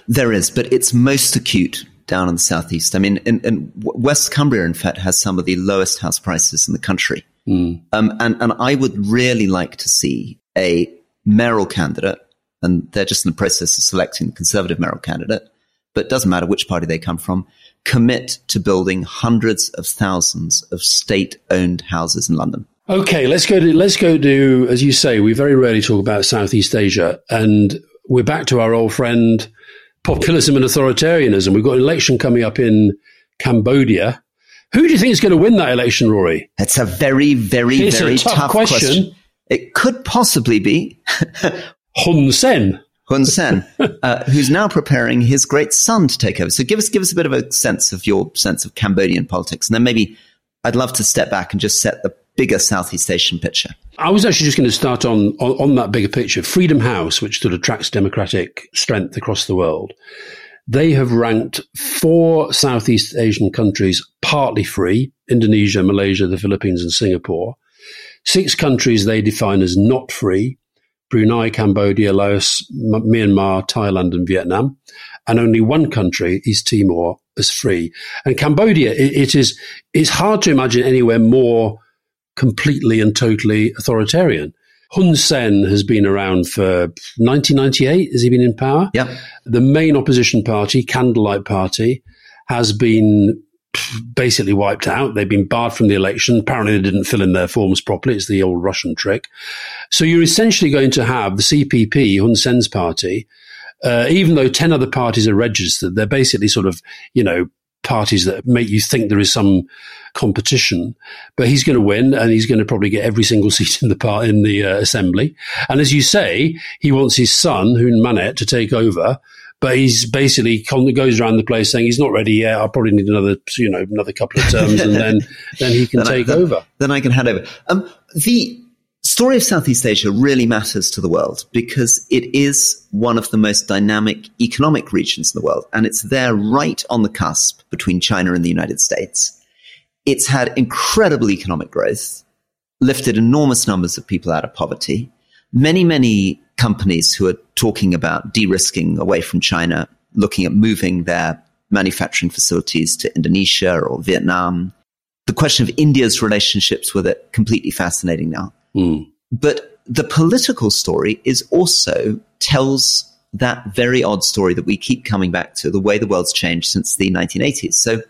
There is, but it's most acute down in the southeast. I mean, in, in West Cumbria, in fact, has some of the lowest house prices in the country. Mm. Um, and, and I would really like to see a mayoral candidate, and they're just in the process of selecting the conservative mayoral candidate, but it doesn't matter which party they come from, commit to building hundreds of thousands of state-owned houses in London. Okay, let's go to let's go to as you say, we very rarely talk about Southeast Asia, and we're back to our old friend populism and authoritarianism. We've got an election coming up in Cambodia. Who do you think is going to win that election, Rory? It's a very, very, it's very tough, tough question. question. It could possibly be Hun Sen. Hun Sen, uh, who's now preparing his great son to take over. So give us give us a bit of a sense of your sense of Cambodian politics, and then maybe I'd love to step back and just set the bigger Southeast Asian picture. I was actually just going to start on, on, on that bigger picture. Freedom House, which sort of tracks democratic strength across the world, they have ranked four Southeast Asian countries partly free Indonesia, Malaysia, the Philippines, and Singapore. Six countries they define as not free Brunei, Cambodia, Laos, M- Myanmar, Thailand, and Vietnam. And only one country, East Timor, is free. And Cambodia, it, it is it's hard to imagine anywhere more completely and totally authoritarian. Hun Sen has been around for 1998. Has he been in power? Yeah. The main opposition party, Candlelight Party, has been basically wiped out. They've been barred from the election. Apparently, they didn't fill in their forms properly. It's the old Russian trick. So you're essentially going to have the CPP, Hun Sen's party, uh, even though 10 other parties are registered, they're basically sort of, you know, parties that make you think there is some competition. But he's going to win, and he's going to probably get every single seat in the part in the uh, assembly. And as you say, he wants his son Hun Manet to take over. But he's basically goes around the place saying he's not ready yet. I'll probably need another, you know, another couple of terms, and then then he can then take I, then, over. Then I can hand over. Um, the story of Southeast Asia really matters to the world because it is one of the most dynamic economic regions in the world. And it's there right on the cusp between China and the United States. It's had incredible economic growth, lifted enormous numbers of people out of poverty. Many, many companies who are talking about de risking away from China, looking at moving their manufacturing facilities to Indonesia or Vietnam. The question of India's relationships with it completely fascinating now. Mm. But the political story is also tells that very odd story that we keep coming back to, the way the world's changed since the 1980s. So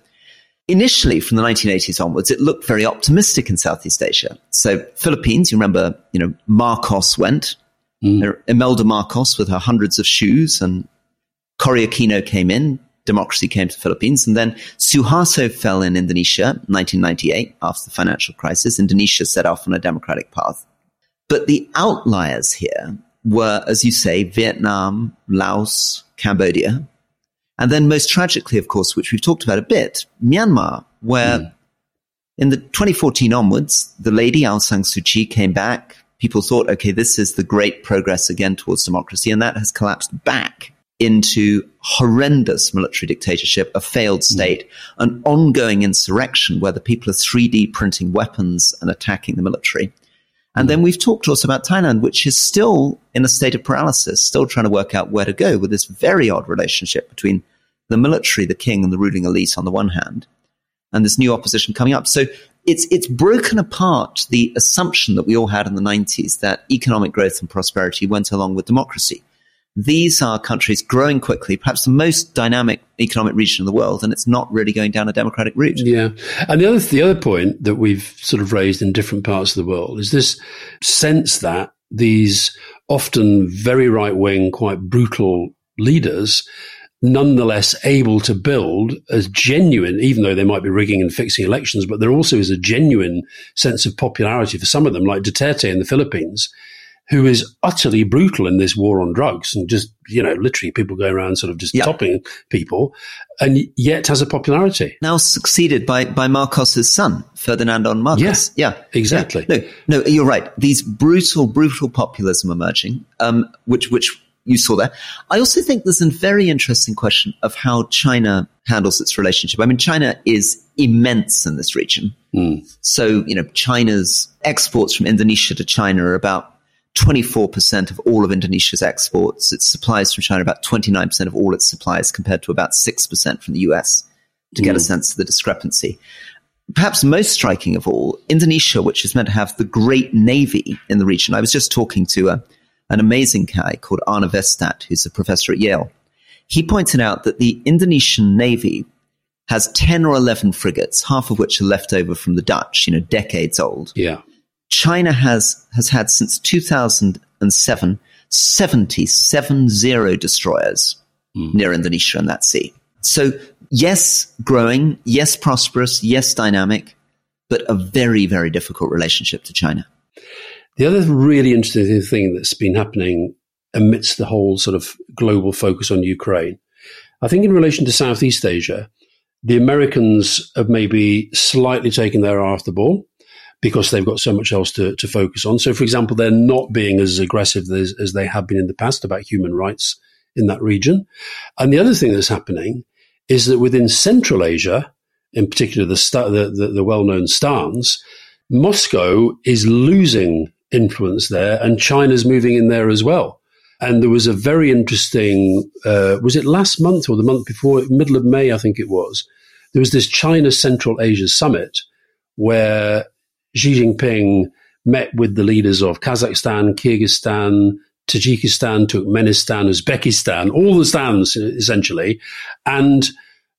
initially from the 1980s onwards, it looked very optimistic in Southeast Asia. So Philippines, you remember, you know, Marcos went, mm. Imelda Marcos with her hundreds of shoes and Cory Aquino came in, democracy came to the Philippines. And then Suharto fell in Indonesia, 1998, after the financial crisis. Indonesia set off on a democratic path. But the outliers here were, as you say, Vietnam, Laos, Cambodia. And then most tragically, of course, which we've talked about a bit, Myanmar, where mm. in the 2014 onwards, the lady Aung San Suu Kyi came back. People thought, okay, this is the great progress again towards democracy. And that has collapsed back into horrendous military dictatorship, a failed hmm. state, mm. an ongoing insurrection where the people are 3D printing weapons and attacking the military. And then hmm. we've talked also about Thailand, which is still in a state of paralysis, still trying to work out where to go with this very odd relationship between the military, the king, and the ruling elite on the one hand, and this new opposition coming up. So it's it's broken apart the assumption that we all had in the 90s that economic growth and prosperity went along with democracy. These are countries growing quickly, perhaps the most dynamic economic region in the world, and it's not really going down a democratic route. Yeah, and the other the other point that we've sort of raised in different parts of the world is this sense that these often very right wing, quite brutal leaders nonetheless able to build as genuine, even though they might be rigging and fixing elections, but there also is a genuine sense of popularity for some of them, like Duterte in the Philippines, who is utterly brutal in this war on drugs and just, you know, literally people go around sort of just yep. topping people and yet has a popularity. Now succeeded by, by Marcos's son, Ferdinando Marcos. Yeah, yeah exactly. Yeah. No, no, you're right. These brutal, brutal populism emerging, um, which, which you saw there. I also think there's a very interesting question of how China handles its relationship. I mean, China is immense in this region. Mm. So, you know, China's exports from Indonesia to China are about 24% of all of Indonesia's exports. Its supplies from China about 29% of all its supplies compared to about 6% from the US to mm. get a hmm. sense of the discrepancy. Perhaps most striking of all, Indonesia, which is meant to have the great navy in the region. I was just talking to a an amazing guy called Arne Westad, who's a professor at Yale. He pointed out that the Indonesian Navy has 10 or 11 frigates, half of which are left over from the Dutch, you know, decades old. Yeah. China has, has had since 2007 70, seven zero destroyers mm. near Indonesia in that sea. So, yes, growing, yes, prosperous, yes, dynamic, but a very, very difficult relationship to China. The other really interesting thing that's been happening amidst the whole sort of global focus on Ukraine, I think in relation to Southeast Asia, the Americans have maybe slightly taken their eye off the ball because they've got so much else to, to focus on. So, for example, they're not being as aggressive as, as they have been in the past about human rights in that region. And the other thing that's happening is that within Central Asia, in particular the, the, the, the well-known stans, Moscow is losing influence there, and China's moving in there as well. And there was a very interesting, uh, was it last month or the month before, middle of May, I think it was. There was this China Central Asia summit where Xi Jinping met with the leaders of Kazakhstan, Kyrgyzstan, Tajikistan, Turkmenistan, Uzbekistan, all the stans essentially, and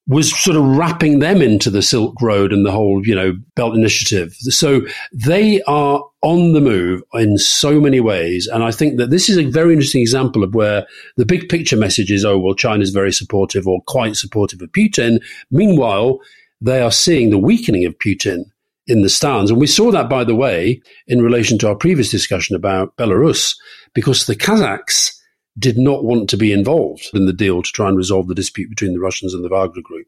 was sort of wrapping them into the Silk Road and the whole, you know, Belt Initiative. So they are on the move in so many ways. And I think that this is a very interesting example of where the big picture message is, oh, well, China's very supportive or quite supportive of Putin. Meanwhile, they are seeing the weakening of Putin in the stans. And we saw that, by the way, in relation to our previous discussion about Belarus, because the Kazakhs did not want to be involved in the deal to try and resolve the dispute between the Russians and the Wagner group.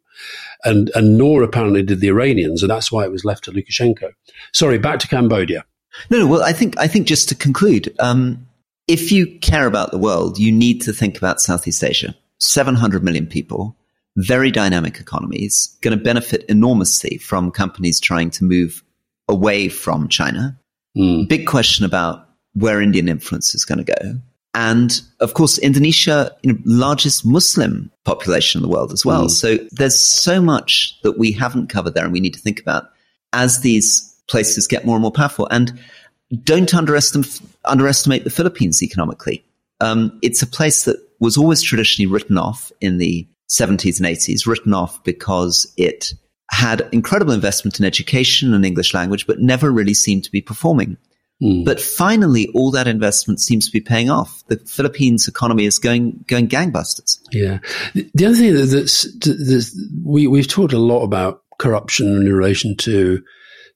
And, and nor apparently did the Iranians. And that's why it was left to Lukashenko. Sorry, back to Cambodia. No, no. Well, I think, I think just to conclude, um, if you care about the world, you need to think about Southeast Asia. 700 million people, very dynamic economies, going to benefit enormously from companies trying to move away from China. Mm. Big question about where Indian influence is going to go. And of course, Indonesia, you know, largest Muslim population in the world as well. Mm. So there's so much that we haven't covered there and we need to think about as these places get more and more powerful. And don't underestimate, underestimate the Philippines economically. Um, it's a place that was always traditionally written off in the 70s and 80s, written off because it had incredible investment in education and English language, but never really seemed to be performing. Mm. But finally, all that investment seems to be paying off. The Philippines economy is going going gangbusters. Yeah. The other thing that's, that's we we've talked a lot about corruption in relation to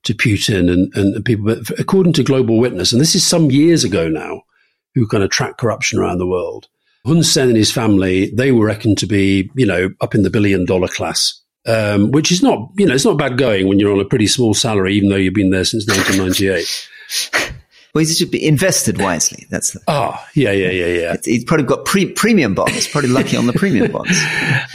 to Putin and, and people, but according to Global Witness, and this is some years ago now, who kind of track corruption around the world. Hun Sen and his family, they were reckoned to be, you know, up in the billion dollar class. Um, which is not, you know, it's not bad going when you're on a pretty small salary, even though you've been there since 1998. Well, he should be invested wisely. That's the, oh yeah, yeah, yeah, yeah. He's probably got pre- premium bonds. Probably lucky on the premium bonds.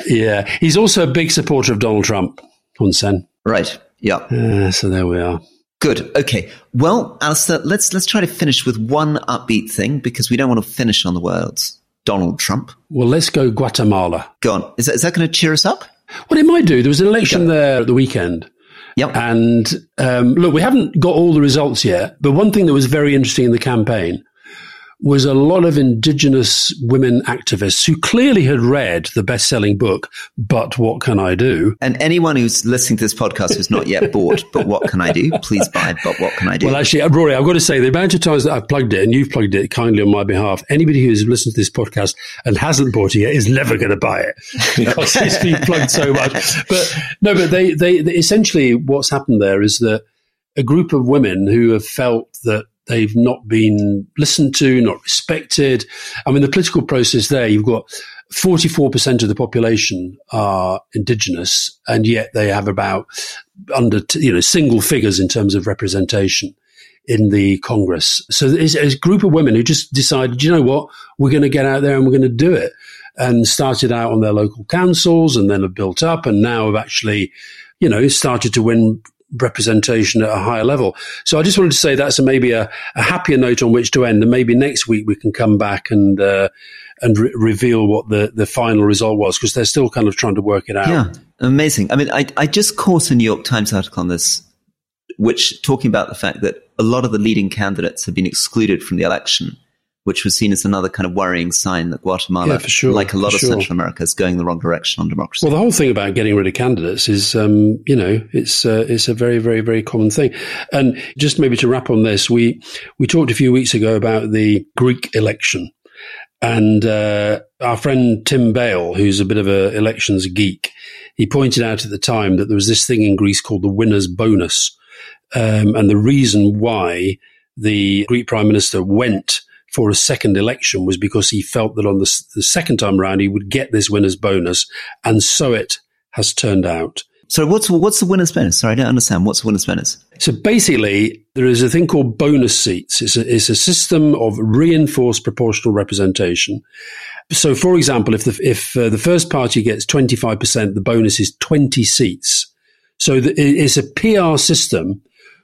Yeah, he's also a big supporter of Donald Trump. Hun Sen. Right. Yeah. Uh, so there we are. Good. Okay. Well, Alastair, let's let's try to finish with one upbeat thing because we don't want to finish on the words Donald Trump. Well, let's go Guatemala. Go on. Is that, is that going to cheer us up? Well, it might do. There was an election there at the weekend. Yep. And um, look, we haven't got all the results yet, but one thing that was very interesting in the campaign was a lot of indigenous women activists who clearly had read the best selling book, But What Can I Do? And anyone who's listening to this podcast who's not yet bought But What Can I Do, please buy But What Can I Do? Well, actually, uh, Rory, I've got to say the amount of times that I've plugged it and you've plugged it kindly on my behalf, anybody who's listened to this podcast and hasn't bought it yet is never going to buy it because it's been plugged so much. But no, but they, they, they essentially what's happened there is that a group of women who have felt that They've not been listened to, not respected. I mean, the political process there, you've got 44% of the population are indigenous, and yet they have about under, you know, single figures in terms of representation in the Congress. So it's a group of women who just decided, you know what, we're going to get out there and we're going to do it. And started out on their local councils and then have built up and now have actually, you know, started to win representation at a higher level. So I just wanted to say that's a, maybe a, a, happier note on which to end, and maybe next week we can come back and uh, and re- reveal what the the final result was because they're still kind of trying to work it out. Yeah, amazing. I mean, I I just caught a New York Times article on this, which talking about the fact that a lot of the leading candidates have been excluded from the election which was seen as another kind of worrying sign that Guatemala, yeah, sure, like a lot of sure. Central America, is going the wrong direction on democracy. Well, the whole thing about getting rid of candidates is, um, you know, it's uh, it's a very, very, very common thing. And just maybe to wrap on this, we we talked a few weeks ago about the Greek election, and uh, our friend Tim Bale, who's a bit of a elections geek, he pointed out at the time that there was this thing in Greece called the winner's bonus, um, and the reason why the Greek prime minister went for a second election was because he felt that on the, the second time round he would get this winner's bonus, and so it has turned out. So what's what's the winner's bonus? Sorry, I don't understand. What's the winner's bonus? So basically, there is a thing called bonus seats. It's a, it's a system of reinforced proportional representation. So, for example, if the if uh, the first party gets twenty five percent, the bonus is twenty seats. So the, it's a PR system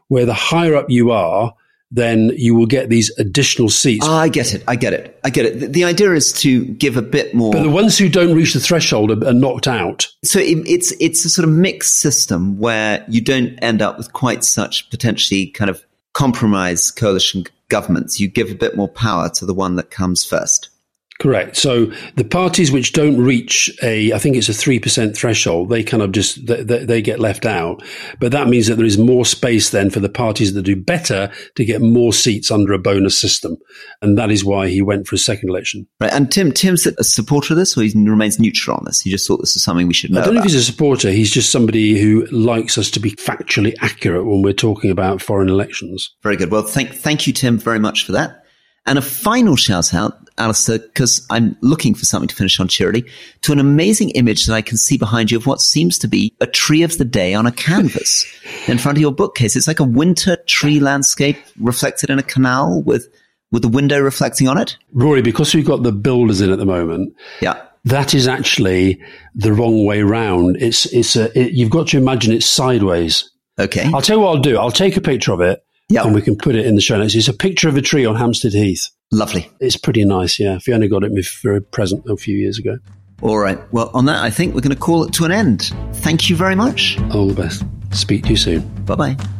where the higher up you are, then you will get these additional seats. Ah, I get it. I get it. I get it. The, the, idea is to give a bit more. But the ones who don't reach the threshold are, are knocked out. So it, it's it's a sort of mixed system where you don't end up with quite such potentially kind of compromise coalition governments. You give a bit more power to the one that comes first. Correct. So the parties which don't reach a, I think it's a 3% threshold, they kind of just, they, they, get left out. But that means that there is more space then for the parties that do better to get more seats under a bonus system. And that is why he went for a second election. Right. And Tim, Tim's a supporter of this or he remains neutral on this? He just thought this is something we should know I don't know if he's a supporter. He's just somebody who likes us to be factually accurate when we're talking about foreign elections. Very good. Well, thank, thank you, Tim, very much for that. And a final shout out, Alastair, because I'm looking for something to finish on cheerily, to an amazing image that I can see behind you of what seems to be a tree of the day on a canvas in front of your bookcase. It's like a winter tree landscape reflected in a canal with, with the window reflecting on it. Rory, because we've got the builders in at the moment. Yeah. That is actually the wrong way round. It's, it's a, it, you've got to imagine it sideways. Okay. I'll tell you what I'll do. I'll take a picture of it yeah. And we can put it in the show notes. It's a picture of a tree on Hampstead Heath. Lovely. It's pretty nice, yeah. Fiona got it for a present a few years ago. All right. Well, on that, I think we're going to call it to an end. Thank you very much. All the best. Speak to you soon. Bye bye.